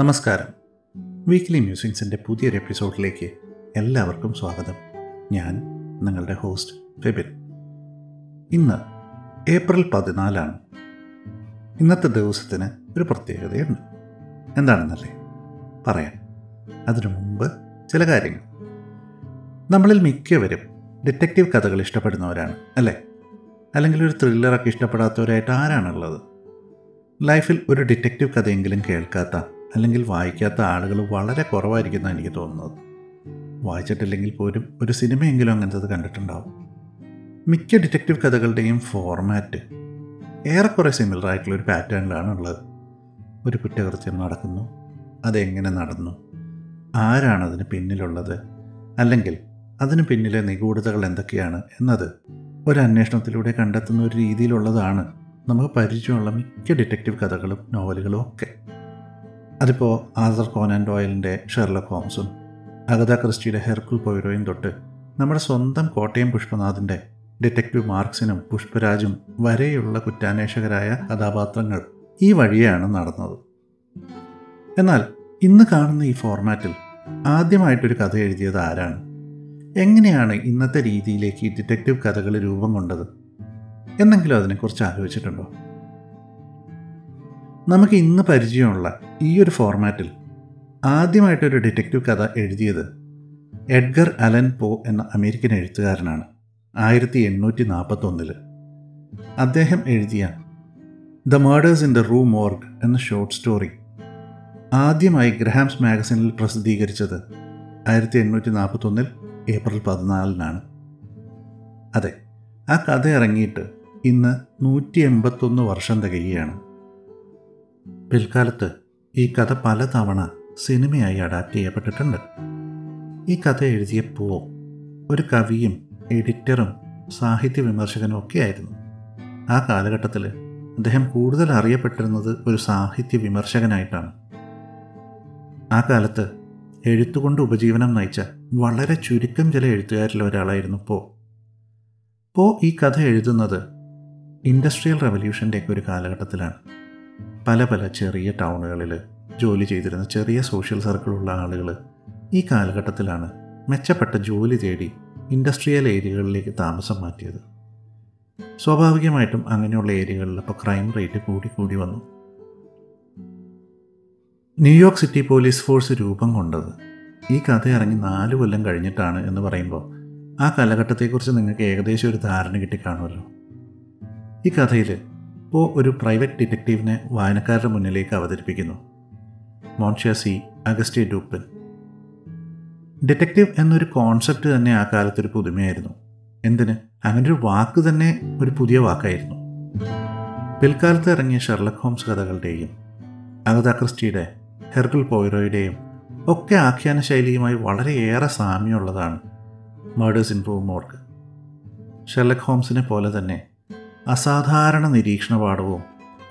നമസ്കാരം. വീക്ക്ലി മ്യൂസിക്സിന്റെ പുതിയൊരു എപ്പിസോഡിലേക്ക് എല്ലാവർക്കും സ്വാഗതം. ഞാൻ നിങ്ങളുടെ ഹോസ്റ്റ് ഫെബിൻ. ഇന്ന് ഏപ്രിൽ പതിനാലാണ്. ഇന്നത്തെ ദിവസത്തിന് ഒരു പ്രത്യേകതയുണ്ട്. എന്താണെന്നല്ലേ? പറയാം. അതിനു മുമ്പ് ചില കാര്യങ്ങൾ. നമ്മളിൽ മിക്കവരും ഡിറ്റക്റ്റീവ് കഥകൾ ഇഷ്ടപ്പെടുന്നവരാണ് അല്ലേ? അല്ലെങ്കിൽ ഒരു ത്രില്ലറൊക്കെ ഇഷ്ടപ്പെടാത്തവരായിട്ട് ആരാണുള്ളത്? ലൈഫിൽ ഒരു ഡിറ്റക്റ്റീവ് കഥയെങ്കിലും കേൾക്കാത്ത അല്ലെങ്കിൽ വായിക്കാത്ത ആളുകൾ വളരെ കുറവായിരിക്കുന്നതാണ് എനിക്ക് തോന്നുന്നത്. വായിച്ചിട്ടില്ലെങ്കിൽ പോലും ഒരു സിനിമയെങ്കിലും അങ്ങനത്തത് കണ്ടിട്ടുണ്ടാവും. മിക്ക ഡിറ്റക്റ്റീവ് കഥകളുടെയും ഫോർമാറ്റ് ഏറെക്കുറെ സിമിലർ ആയിട്ടുള്ള ഒരു പാറ്റേണിലാണ് ഉള്ളത്. ഒരു കുറ്റകൃത്യം നടക്കുന്നു അതെങ്ങനെ നടന്നു ആരാണ് അതിന് പിന്നിലുള്ളത് അല്ലെങ്കിൽ അതിന് പിന്നിലെ നിഗൂഢതകൾ എന്തൊക്കെയാണ് എന്നത് ഒരു അന്വേഷണത്തിലൂടെ കണ്ടെത്തുന്ന ഒരു രീതിയിലുള്ളതാണ് നമുക്ക് പരിചയമുള്ള മിക്ക ഡിറ്റക്റ്റീവ് കഥകളും നോവലുകളും ഒക്കെ. അതിപ്പോൾ ആസർ കോനാൻ ഡോയലിന്റെ ഷെർലക് ഹോംസും അഗത ക്രിസ്റ്റിയുടെ ഹെർക്കുൽ പൊയ്റോയും തൊട്ട് നമ്മുടെ സ്വന്തം കോട്ടയം പുഷ്പനാഥിന്റെ ഡിറ്റക്റ്റീവ് മാർക്സിനും പുഷ്പരാജും വരെയുള്ള കുറ്റാന്വേഷകരായ കഥാപാത്രങ്ങൾ ഈ വഴിയാണ് നടന്നത്. എന്നാൽ ഇന്ന് കാണുന്ന ഈ ഫോർമാറ്റിൽ ആദ്യമായിട്ടൊരു കഥ എഴുതിയത് ആരാണ്? എങ്ങനെയാണ് ഇന്നത്തെ രീതിയിലേക്ക് ഡിറ്റക്റ്റീവ് കഥകൾ രൂപം കൊണ്ടത്? എന്നെങ്കിലും അതിനെക്കുറിച്ച് ആലോചിച്ചിട്ടുണ്ടോ? നമുക്ക് ഇന്ന് പരിചയമുള്ള ഈ ഒരു ഫോർമാറ്റിൽ ആദ്യമായിട്ടൊരു ഡിറ്റക്റ്റീവ് കഥ എഴുതിയത് എഡ്ഗർ അലൻ പോ എന്ന അമേരിക്കൻ എഴുത്തുകാരനാണ്. ആയിരത്തി എണ്ണൂറ്റി നാൽപ്പത്തൊന്നിൽ അദ്ദേഹം എഴുതിയ the murders in the Rue Morgue എന്ന ഷോർട്ട് സ്റ്റോറി ആദ്യമായി ഗ്രഹാംസ് മാഗസിനിൽ പ്രസിദ്ധീകരിച്ചത് ആയിരത്തി എണ്ണൂറ്റി നാൽപ്പത്തൊന്നിൽ ഏപ്രിൽ പതിനാലിനാണ്. അതെ ആ കഥ ഇറങ്ങിയിട്ട് ഇന്ന് നൂറ്റി എൺപത്തൊന്ന് വർഷം തികയുകയാണ്. പിൽക്കാലത്ത് ഈ കഥ പലതവണ സിനിമയായി അഡാപ്റ്റ് ചെയ്യപ്പെട്ടിട്ടുണ്ട്. ഈ കഥ എഴുതിയ പോ ഒരു കവിയും എഡിറ്ററും സാഹിത്യ വിമർശകനും ഒക്കെ ആയിരുന്നു. ആ കാലഘട്ടത്തിൽ അദ്ദേഹം കൂടുതൽ അറിയപ്പെട്ടിരുന്നത് ഒരു സാഹിത്യ വിമർശകനായിട്ടാണ്. ആ കാലത്ത് എഴുത്തുകൊണ്ട് ഉപജീവനം നയിച്ച വളരെ ചുരുക്കം ചില എഴുത്തുകാരിൽ ഒരാളായിരുന്നു പോ. പോ ഈ കഥ എഴുതുന്നത് ഇൻഡസ്ട്രിയൽ റവല്യൂഷന്റെയൊക്കെ ഒരു കാലഘട്ടത്തിലാണ്. പല പല ചെറിയ ടൗണുകളിൽ ജോലി ചെയ്തിരുന്ന ചെറിയ സോഷ്യൽ സർക്കിളുള്ള ആളുകൾ ഈ കാലഘട്ടത്തിലാണ് മെച്ചപ്പെട്ട ജോലി തേടി ഇൻഡസ്ട്രിയൽ ഏരിയകളിലേക്ക് താമസം മാറ്റിയത്. സ്വാഭാവികമായിട്ടും അങ്ങനെയുള്ള ഏരിയകളിൽ ഇപ്പോൾ ക്രൈം റേറ്റ് കൂടി കൂടി വന്നു. ന്യൂയോർക്ക് സിറ്റി പോലീസ് ഫോഴ്സ് രൂപം കൊണ്ടത് ഈ കഥ ഇറങ്ങി നാല് കൊല്ലം കഴിഞ്ഞിട്ടാണ് എന്ന് പറയുമ്പോൾ ആ കാലഘട്ടത്തെക്കുറിച്ച് നിങ്ങൾക്ക് ഏകദേശം ഒരു ധാരണ കിട്ടിക്കാണുമല്ലോ. ഈ കഥയിൽ ഇപ്പോൾ ഒരു പ്രൈവറ്റ് ഡിറ്റക്റ്റീവിനെ വായനക്കാരുടെ മുന്നിലേക്ക് അവതരിപ്പിക്കുന്നു. മോൺഷ്യാസി അഗസ്റ്റി ഡൂപ്പൻ ഡിറ്റക്റ്റീവ് എന്നൊരു കോൺസെപ്റ്റ് തന്നെ ആ കാലത്തൊരു പുതുമയായിരുന്നു. എന്തിന്? അങ്ങനെ ഒരു വാക്ക് തന്നെ ഒരു പുതിയ വാക്കായിരുന്നു. പിൽക്കാലത്ത് ഇറങ്ങിയ ഷെർലക് ഹോംസ് കഥകളുടെയും അഗത ക്രിസ്റ്റിയുടെ ഹെർഗൽ പോയിറോയുടെയും ഒക്കെ ആഖ്യാന ശൈലിയുമായി വളരെയേറെ സാമ്യമുള്ളതാണ് murders in Rue Morgue Sherlock ഹോംസിനെ പോലെ തന്നെ അസാധാരണ നിരീക്ഷണപാഠവും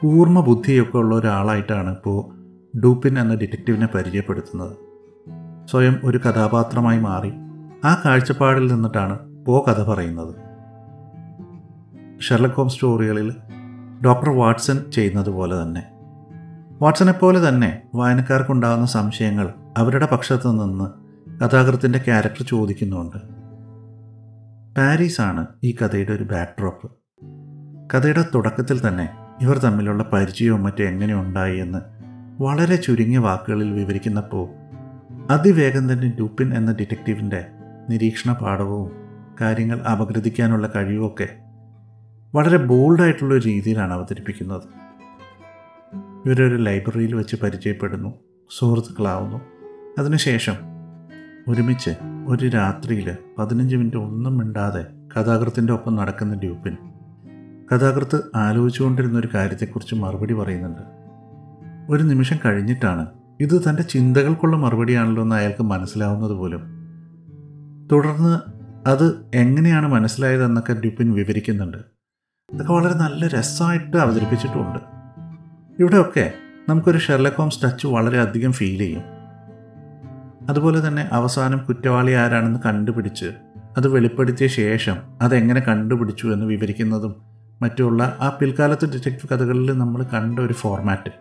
കൂർമ്മ ബുദ്ധിയൊക്കെ ഉള്ള ഒരാളായിട്ടാണ് ഇപ്പോൾ ഡൂപ്പിൻ എന്ന ഡിറ്റക്റ്റീവിനെ പരിചയപ്പെടുത്തുന്നത്. സ്വയം ഒരു കഥാപാത്രമായി മാറി ആ കാഴ്ചപ്പാടിൽ നിന്നിട്ടാണ് പോ കഥ പറയുന്നത്. ഷെർലക് ഹോം സ്റ്റോറികളിൽ ഡോക്ടർ വാട്സൺ ചെയ്യുന്നത് പോലെ തന്നെ. വാട്സനെ പോലെ തന്നെ വായനക്കാർക്കുണ്ടാകുന്ന സംശയങ്ങൾ അവരുടെ പക്ഷത്തു നിന്ന് കഥാകൃത്തിന്റെ ക്യാരക്ടർ ചോദിക്കുന്നുണ്ട്. പാരീസാണ് ഈ കഥയുടെ ഒരു ബാക്ക്ഡ്രോപ്പ് കഥയുടെ തുടക്കത്തിൽ തന്നെ ഇവർ തമ്മിലുള്ള പരിചയവും മറ്റും എങ്ങനെ ഉണ്ടായി എന്ന് വളരെ ചുരുങ്ങിയ വാക്കുകളിൽ വിവരിക്കുന്നപ്പോൾ അതിവേഗം തന്നെ ഡൂപ്പിൻ എന്ന ഡിറ്റക്റ്റീവിന്റെ നിരീക്ഷണ പാഠവും കാര്യങ്ങൾ അപഗ്രഥിക്കാനുള്ള കഴിവുമൊക്കെ വളരെ ബോൾഡായിട്ടുള്ള രീതിയിലാണ് അവതരിപ്പിക്കുന്നത്. ഇവരൊരു ലൈബ്രറിയിൽ വെച്ച് പരിചയപ്പെടുന്നു സുഹൃത്തുക്കളാവുന്നു. അതിനുശേഷം ഒരുമിച്ച് ഒരു രാത്രിയിൽ പതിനഞ്ച് മിനിറ്റ് ഒന്നും മിണ്ടാതെ കഥാകൃത്തിന്റെ ഒപ്പം നടക്കുന്ന ഡ്യൂപ്പിൻ കഥാകൃത്ത് ആലോചിച്ചുകൊണ്ടിരുന്ന ഒരു കാര്യത്തെക്കുറിച്ച് മറുപടി പറയുന്നുണ്ട്. ഒരു നിമിഷം കഴിഞ്ഞിട്ടാണ്. ഇത് തന്റെ ചിന്തകൾക്കുള്ള മറുപടിയാണല്ലോ എന്ന് അയാൾക്ക് മനസ്സിലാവുന്നത് പോലും. തുടർന്ന് അത് എങ്ങനെയാണ് മനസ്സിലായതെന്നൊക്കെ ഡ്യൂപ്പിൻ വിവരിക്കുന്നുണ്ട്. അതൊക്കെ വളരെ നല്ല രസമായിട്ട് അവതരിപ്പിച്ചിട്ടുമുണ്ട്. ഇവിടെയൊക്കെ നമുക്കൊരു ഷെർലക് ഹോംസ് ടച്ച് വളരെയധികം ഫീൽ ചെയ്യും. അതുപോലെ തന്നെ അവസാനം കുറ്റവാളി ആരാണെന്ന് കണ്ടുപിടിച്ച് അത് വെളിപ്പെടുത്തിയ ശേഷം അതെങ്ങനെ കണ്ടുപിടിച്ചു എന്ന് വിവരിക്കുന്നതും മറ്റുള്ള ആ പിൽക്കാലത്ത് ഡിറ്റക്റ്റീവ് കഥകളിൽ നമ്മൾ കണ്ട ഒരു ഫോർമാറ്റ്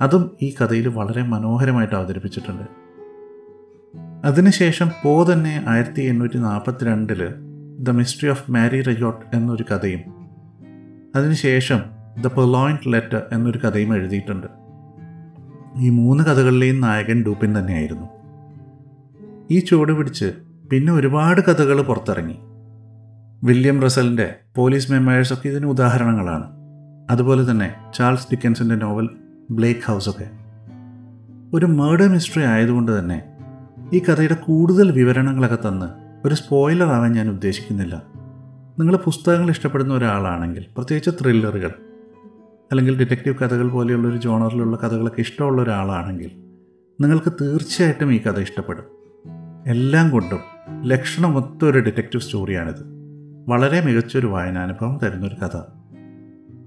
അതും ഈ കഥയിൽ വളരെ മനോഹരമായിട്ട് അവതരിപ്പിച്ചിട്ടുണ്ട്. അതിനുശേഷം പോ തന്നെ ആയിരത്തി എണ്ണൂറ്റി നാൽപ്പത്തി രണ്ടിൽ the mystery of Marie Roget എന്നൊരു കഥയും അതിനുശേഷം ദ പെർലോയിന്റ് ലെറ്റർ എന്നൊരു കഥയും എഴുതിയിട്ടുണ്ട്. ഈ മൂന്ന് കഥകളിലെയും നായകൻ ഡൂപ്പിൻ തന്നെയായിരുന്നു. ഈ ചുവട് പിടിച്ച് പിന്നെ ഒരുപാട് കഥകൾ പുറത്തിറങ്ങി. വില്യം റസലിന്റെ പോലീസ് മെമ്മേഴ്സ് ഒക്കെ ഇതിന് ഉദാഹരണങ്ങളാണ്. അതുപോലെ തന്നെ ചാൾസ് ഡിക്കൻസിന്റെ നോവൽ ബ്ലേക്ക് ഹൗസ് ഒക്കെ. ഒരു മേർഡർ മിസ്റ്ററി ആയതുകൊണ്ട് തന്നെ ഈ കഥയുടെ കൂടുതൽ വിവരണങ്ങളൊക്കെ തന്ന് ഒരു സ്പോയിലർ ആവാൻ ഞാൻ ഉദ്ദേശിക്കുന്നില്ല. നിങ്ങൾ പുസ്തകങ്ങൾ ഇഷ്ടപ്പെടുന്ന ഒരാളാണെങ്കിൽ പ്രത്യേകിച്ച് ത്രില്ലറുകൾ അല്ലെങ്കിൽ ഡിറ്റക്റ്റീവ് കഥകൾ പോലെയുള്ള ഒരു ജോണറിലുള്ള കഥകളൊക്കെ ഇഷ്ടമുള്ള ഒരാളാണെങ്കിൽ നിങ്ങൾക്ക് തീർച്ചയായിട്ടും ഈ കഥ ഇഷ്ടപ്പെടും. എല്ലാം കൊണ്ടും ലക്ഷണമൊത്ത ഒരു ഡിറ്റക്റ്റീവ് സ്റ്റോറിയാണിത് വളരെ മികച്ചൊരു വായനാനുഭവം തരുന്നൊരു കഥ.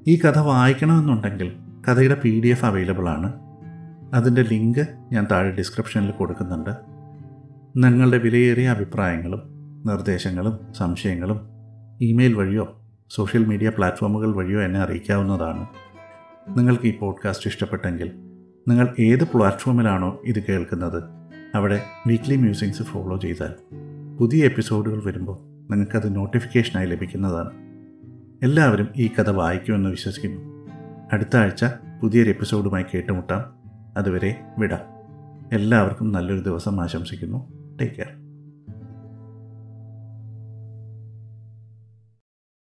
ഈ കഥ വായിക്കണമെന്നുണ്ടെങ്കിൽ കഥയുടെ പി ഡി എഫ് അവൈലബിൾ ആണ്. അതിന്റെ ലിങ്ക് ഞാൻ താഴെ ഡിസ്ക്രിപ്ഷനിൽ കൊടുക്കുന്നുണ്ട്. നിങ്ങളുടെ വിലയേറിയ അഭിപ്രായങ്ങളും നിർദ്ദേശങ്ങളും സംശയങ്ങളും ഇമെയിൽ വഴിയോ സോഷ്യൽ മീഡിയ പ്ലാറ്റ്ഫോമുകൾ വഴിയോ എന്നെ അറിയിക്കാവുന്നതാണ്. നിങ്ങൾക്ക് ഈ പോഡ്കാസ്റ്റ് ഇഷ്ടപ്പെട്ടെങ്കിൽ നിങ്ങൾ ഏത് പ്ലാറ്റ്ഫോമിലാണോ ഇത് കേൾക്കുന്നത് അവിടെ വീക്ക്ലി മ്യൂസിങ്സ് ഫോളോ ചെയ്താൽ പുതിയ എപ്പിസോഡുകൾ വരുമ്പോൾ നിങ്ങൾക്കത് നോട്ടിഫിക്കേഷനായി ലഭിക്കുന്നതാണ്. എല്ലാവരും ഈ കഥ വായിക്കുമെന്ന് വിശ്വസിക്കുന്നു. അടുത്ത ആഴ്ച പുതിയൊരു എപ്പിസോഡുമായി കേട്ടുമുട്ടാം. അതുവരെ വിടാം. എല്ലാവർക്കും നല്ലൊരു ദിവസം ആശംസിക്കുന്നു. Take care.